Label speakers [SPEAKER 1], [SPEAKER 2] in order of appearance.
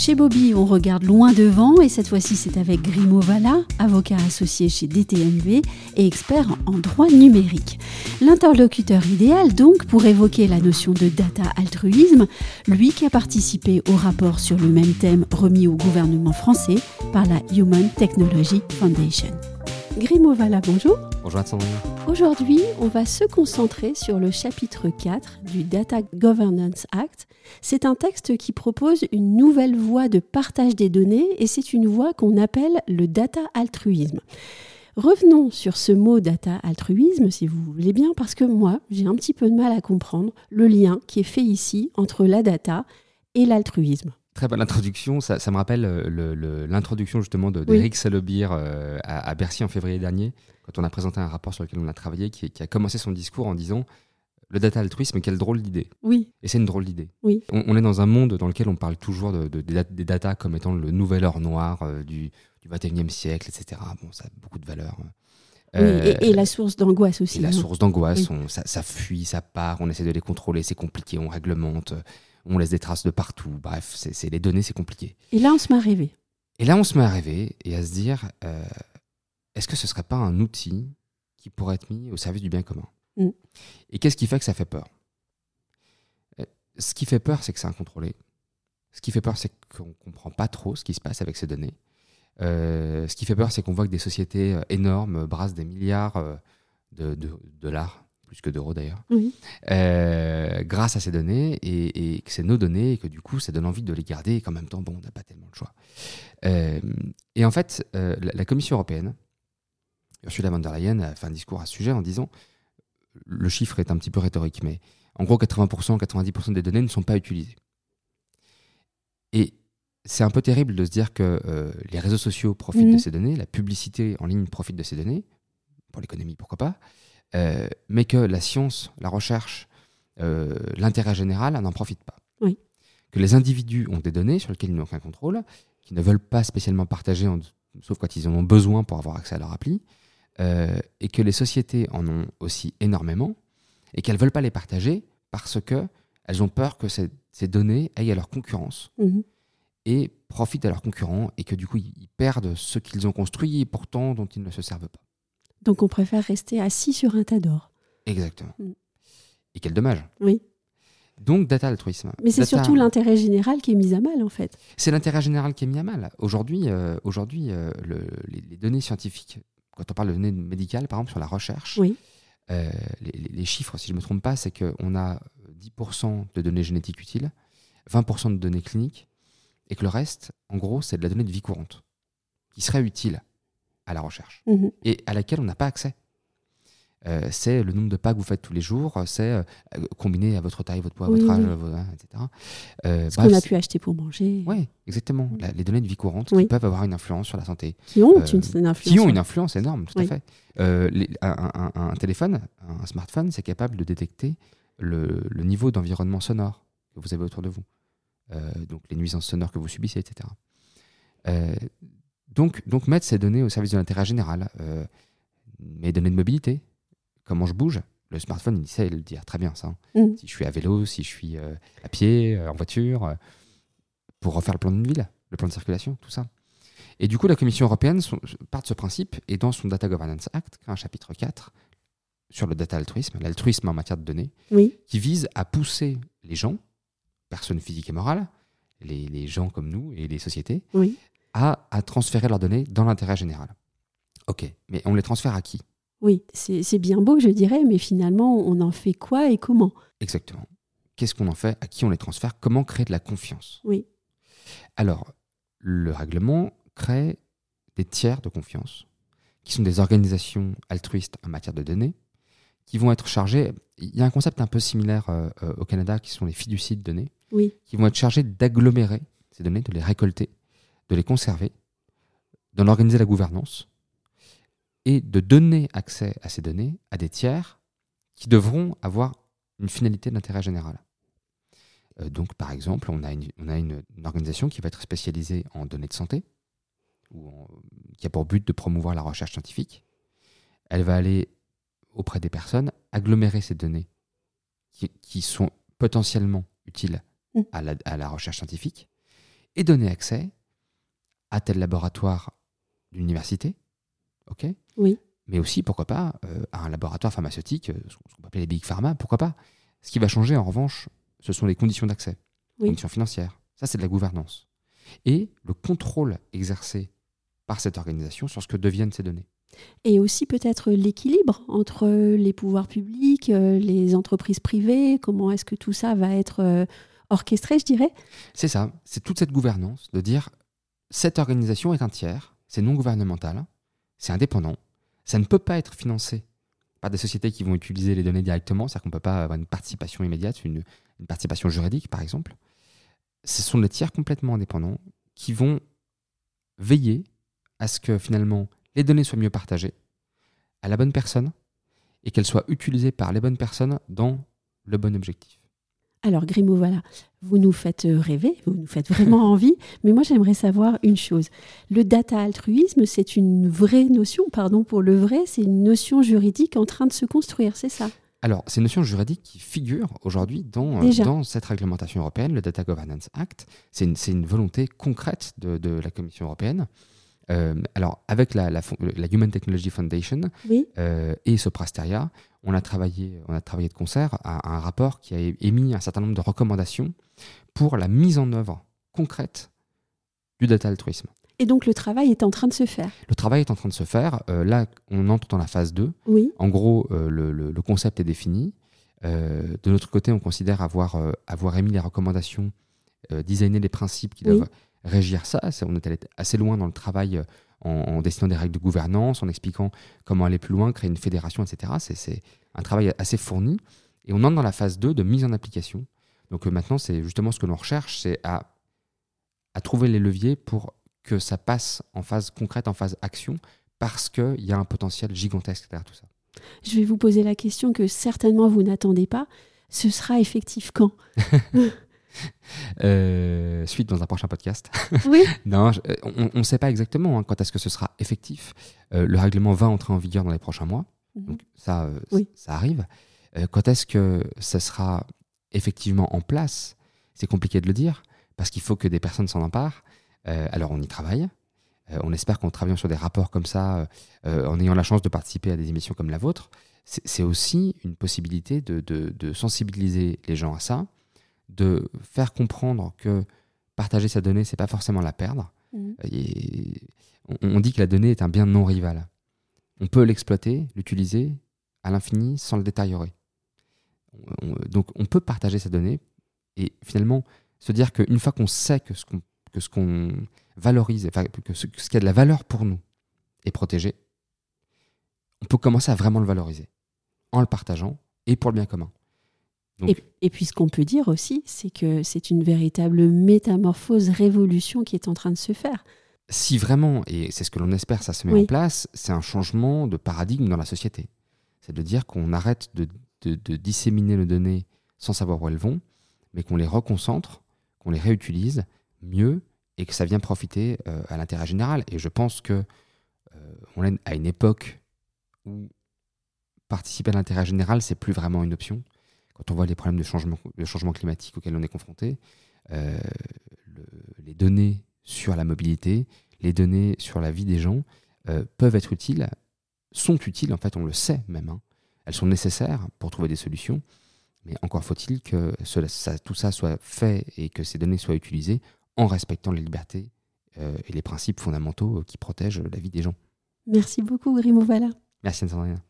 [SPEAKER 1] Chez Bobby, on regarde loin devant et cette fois-ci c'est avec Grimo Valla, avocat associé chez DTMV et expert en droit numérique. L'interlocuteur idéal donc pour évoquer la notion de data altruisme, lui qui a participé au rapport sur le même thème remis au gouvernement français par la Human Technology Foundation. Grimo Valla, bonjour.
[SPEAKER 2] Bonjour Sandrine.
[SPEAKER 1] Aujourd'hui, on va se concentrer sur le chapitre 4 du Data Governance Act. C'est un texte qui propose une nouvelle voie de partage des données et c'est une voie qu'on appelle le data altruisme. Revenons sur ce mot data altruisme, si vous voulez bien, parce que moi, j'ai un petit peu de mal à comprendre le lien qui est fait ici entre la data et l'altruisme.
[SPEAKER 2] Très bonne introduction. Ça, me rappelle euh, l'introduction justement d'Eric de, euh, à, Bercy en février dernier, quand on a présenté un rapport sur lequel on a travaillé, qui, a commencé son discours en disant le data altruisme, quelle drôle d'idée.
[SPEAKER 1] Oui.
[SPEAKER 2] Et c'est une drôle d'idée.
[SPEAKER 1] Oui.
[SPEAKER 2] On, est dans un monde dans lequel on parle toujours de, des data comme étant le nouvel or noir euh, du, du 21e siècle, etc. Bon, ça a beaucoup de valeur.
[SPEAKER 1] Oui, et, la source d'angoisse aussi.
[SPEAKER 2] Et la source d'angoisse, ça, ça, fuit, ça part, on essaie de les contrôler, c'est compliqué, on réglemente on laisse des traces de partout. Bref, c'est les données, c'est compliqué.
[SPEAKER 1] Et là, on se met à rêver.
[SPEAKER 2] Et là, on se met à rêver et à se dire, euh, est-ce que ce serait pas un outil qui pourrait être mis au service du bien commun? Mm. Et qu'est-ce qui fait que ça fait peur? Euh, Ce qui fait peur, c'est que c'est incontrôlé. Ce qui fait peur, c'est qu'on ne comprend pas trop ce qui se passe avec ces données. Euh, ce qui fait peur, c'est qu'on voit que des sociétés énormes brassent des milliards de dollars plus que d'euros d'ailleurs, euh, grâce à ces données et, que c'est nos données et que du coup ça donne envie de les garder et qu'en même temps, bon, on n'a pas tellement de choix. Euh, et en fait, euh, la, Commission européenne, Ursula von der Leyen a fait un discours à ce sujet en disant, le chiffre est un petit peu rhétorique, mais en gros 80%, 90% des données ne sont pas utilisées. Et c'est un peu terrible de se dire que les réseaux sociaux profitent de mmh. ces données, la publicité en ligne profite de ces données, pour l'économie pourquoi pas, euh, mais que la science, la recherche, euh, l'intérêt général n'en profitent pas.
[SPEAKER 1] Oui.
[SPEAKER 2] Que les individus ont des données sur lesquelles ils n'ont aucun contrôle, qui ne veulent pas spécialement partager, sauf quand ils en ont besoin pour avoir accès à leur appli, euh, et que les sociétés en ont aussi énormément, et qu'elles ne veulent pas les partager parce qu'elles ont peur que ces, données aillent à leur concurrence.
[SPEAKER 1] Mhm.
[SPEAKER 2] et profitent à leurs concurrents et que du coup ils perdent ce qu'ils ont construit et pourtant dont ils ne se servent pas.
[SPEAKER 1] Donc on préfère rester assis sur un tas d'or.
[SPEAKER 2] Exactement. Mm. Et quel dommage.
[SPEAKER 1] Oui.
[SPEAKER 2] Donc data altruisme.
[SPEAKER 1] Mais c'est surtout l'intérêt général qui est mis à mal en fait.
[SPEAKER 2] C'est l'intérêt général qui est mis à mal. Aujourd'hui, euh, aujourd'hui euh, les, données scientifiques, quand on parle de données médicales, par exemple sur la recherche,
[SPEAKER 1] oui.
[SPEAKER 2] Euh, les, chiffres, si je ne me trompe pas, c'est qu'on a 10% de données génétiques utiles, 20% de données cliniques, et que le reste, en gros, c'est de la donnée de vie courante, qui serait utile à la recherche
[SPEAKER 1] mhm.
[SPEAKER 2] et à laquelle on n'a pas accès. Euh, c'est le nombre de pas que vous faites tous les jours, c'est euh, combiné à votre taille, votre poids, votre âge, hein, etc.
[SPEAKER 1] Euh, Ce qu'on a pu acheter pour manger.
[SPEAKER 2] Oui, exactement. les données de vie courante qui peuvent avoir une influence sur la santé.
[SPEAKER 1] Qui ont une, influence.
[SPEAKER 2] Qui ont une influence énorme, tout à fait. un, téléphone, un smartphone, c'est capable de détecter le, le niveau d'environnement sonore que vous avez autour de vous. donc les nuisances sonores que vous subissez, etc. Donc, donc mettre ces données au service de l'intérêt général. Euh, mes données de mobilité, comment je bouge? Le smartphone, il sait le dire très bien, ça. Hein.
[SPEAKER 1] Mm.
[SPEAKER 2] Si je suis à vélo, si je suis euh, à pied, euh, en voiture, pour refaire le plan d'une ville, le plan de circulation, tout ça. Et du coup, la Commission européenne part de ce principe et dans son Data Governance Act, un chapitre 4 sur le data altruisme, l'altruisme en matière de données, qui vise à pousser les gens, personnes physiques et morales, les, les gens comme nous et les sociétés,
[SPEAKER 1] oui
[SPEAKER 2] à, transférer leurs données dans l'intérêt général. Ok, mais on les transfère à qui?
[SPEAKER 1] Oui, c'est bien beau, je dirais, mais finalement, on en fait quoi et comment?
[SPEAKER 2] Exactement. Qu'est-ce qu'on en fait? À qui on les transfère? Comment créer de la confiance?
[SPEAKER 1] Oui.
[SPEAKER 2] Alors, le règlement crée des tiers de confiance, qui sont des organisations altruistes en matière de données, qui vont être chargées. Il y a un concept un peu similaire euh, euh, au Canada qui sont les fiducies de données,
[SPEAKER 1] oui.
[SPEAKER 2] qui vont être chargées d'agglomérer ces données, de les récolter de les conserver, d'en organiser la gouvernance et de donner accès à ces données à des tiers qui devront avoir une finalité d'intérêt général. Euh, donc, par exemple, on a, une, on a une, organisation qui va être spécialisée en données de santé, ou qui a pour but de promouvoir la recherche scientifique. Elle va aller auprès des personnes, agglomérer ces données qui, sont potentiellement utiles mmh. à la, à la recherche scientifique, et donner accès à tel laboratoire d'université, ok?
[SPEAKER 1] Oui.
[SPEAKER 2] Mais aussi, pourquoi pas, euh, à un laboratoire pharmaceutique, ce qu'on appelle les big pharma, pourquoi pas? Ce qui va changer, en revanche, ce sont les conditions d'accès, les conditions financières. Ça, c'est de la gouvernance. Et le contrôle exercé par cette organisation sur ce que deviennent ces données.
[SPEAKER 1] Et aussi peut-être l'équilibre entre les pouvoirs publics, euh, les entreprises privées, comment est-ce que tout ça va être euh, orchestré, je dirais?
[SPEAKER 2] C'est ça, c'est toute cette gouvernance de dire cette organisation est un tiers, c'est non gouvernemental, c'est indépendant, ça ne peut pas être financé par des sociétés qui vont utiliser les données directement, c'est-à-dire qu'on ne peut pas avoir une participation immédiate, une, participation juridique par exemple. Ce sont des tiers complètement indépendants qui vont veiller à ce que finalement les données soient mieux partagées à la bonne personne et qu'elles soient utilisées par les bonnes personnes dans le bon objectif.
[SPEAKER 1] Alors Grimaud, voilà, vous nous faites euh, rêver, vous nous faites vraiment envie, mais moi j'aimerais savoir une chose. Le data altruisme, c'est une vraie notion, pardon pour le vrai, c'est une notion juridique en train de se construire, c'est ça?
[SPEAKER 2] Alors, c'est une notion juridique qui figure aujourd'hui dans, euh, dans cette réglementation européenne, le Data Governance Act. C'est une, une, volonté concrète de, de la Commission européenne euh, alors, avec la, Human Technology Foundation euh, et Soprasteria, on a, travaillé, on a travaillé de concert à, un rapport qui a émis un certain nombre de recommandations pour la mise en œuvre concrète du data altruisme.
[SPEAKER 1] Et donc le travail est en train de se faire
[SPEAKER 2] Le travail est en train de se faire. Euh, là, on entre dans la phase 2.
[SPEAKER 1] Oui.
[SPEAKER 2] En gros, le, concept est défini. de notre côté, on considère avoir, avoir émis les recommandations, designé les principes qui doivent régir ça. On est allé assez loin dans le travail euh, en, dessinant des règles de gouvernance, en expliquant comment aller plus loin, créer une fédération, etc. C'est un travail assez fourni. Et on entre dans la phase 2 de mise en application. Donc euh, maintenant, c'est justement ce que l'on recherche, c'est à, à trouver les leviers pour que ça passe en phase concrète, en phase action, parce qu'il y a un potentiel gigantesque derrière tout ça.
[SPEAKER 1] Je vais vous poser la question que certainement vous n'attendez pas. Ce sera effectif quand?
[SPEAKER 2] Euh, suite dans un prochain podcast.
[SPEAKER 1] Oui.
[SPEAKER 2] non, euh, on ne sait pas exactement hein, quand est-ce que ce sera effectif. Euh, le règlement va entrer en vigueur dans les prochains mois. Mhm. Donc ça, ça arrive. quand est-ce que ce sera effectivement en place C'est compliqué de le dire parce qu'il faut que des personnes s'en emparent. alors on y travaille. on espère qu'en travaillant sur des rapports comme ça, en ayant la chance de participer à des émissions comme la vôtre, c'est aussi une possibilité de, de sensibiliser les gens à ça de faire comprendre que partager sa donnée, c'est pas forcément la perdre. Mmh. Et on, dit que la donnée est un bien non rival. On peut l'exploiter, l'utiliser à l'infini sans le détériorer. donc on peut partager sa donnée et finalement se dire qu'une fois qu'on sait que ce qu'on que ce qu'on valorise, enfin, que ce, ce qui a de la valeur pour nous est protégé, on peut commencer à vraiment le valoriser en le partageant et pour le bien commun.
[SPEAKER 1] Et, puis ce qu'on peut dire aussi, c'est que c'est une véritable métamorphose, révolution qui est en train de se faire.
[SPEAKER 2] Si vraiment, et c'est ce que l'on espère, ça se met en place, c'est un changement de paradigme dans la société. C'est de dire qu'on arrête de, disséminer nos données sans savoir où elles vont, mais qu'on les reconcentre, qu'on les réutilise mieux et que ça vient profiter euh, à l'intérêt général. Et je pense que euh, on est à une époque où participer à l'intérêt général, c'est plus vraiment une option quand on voit les problèmes de changement, de changement climatique auxquels on est confronté, euh, les données sur la mobilité, les données sur la vie des gens euh, peuvent être utiles, sont utiles, en fait, on le sait même. Hein. Elles sont nécessaires pour trouver des solutions, mais encore faut-il que tout ça soit fait et que ces données soient utilisées en respectant les libertés euh, et les principes fondamentaux qui protègent la vie des gens.
[SPEAKER 1] Merci beaucoup, Grimaud Merci,
[SPEAKER 2] Sandrine.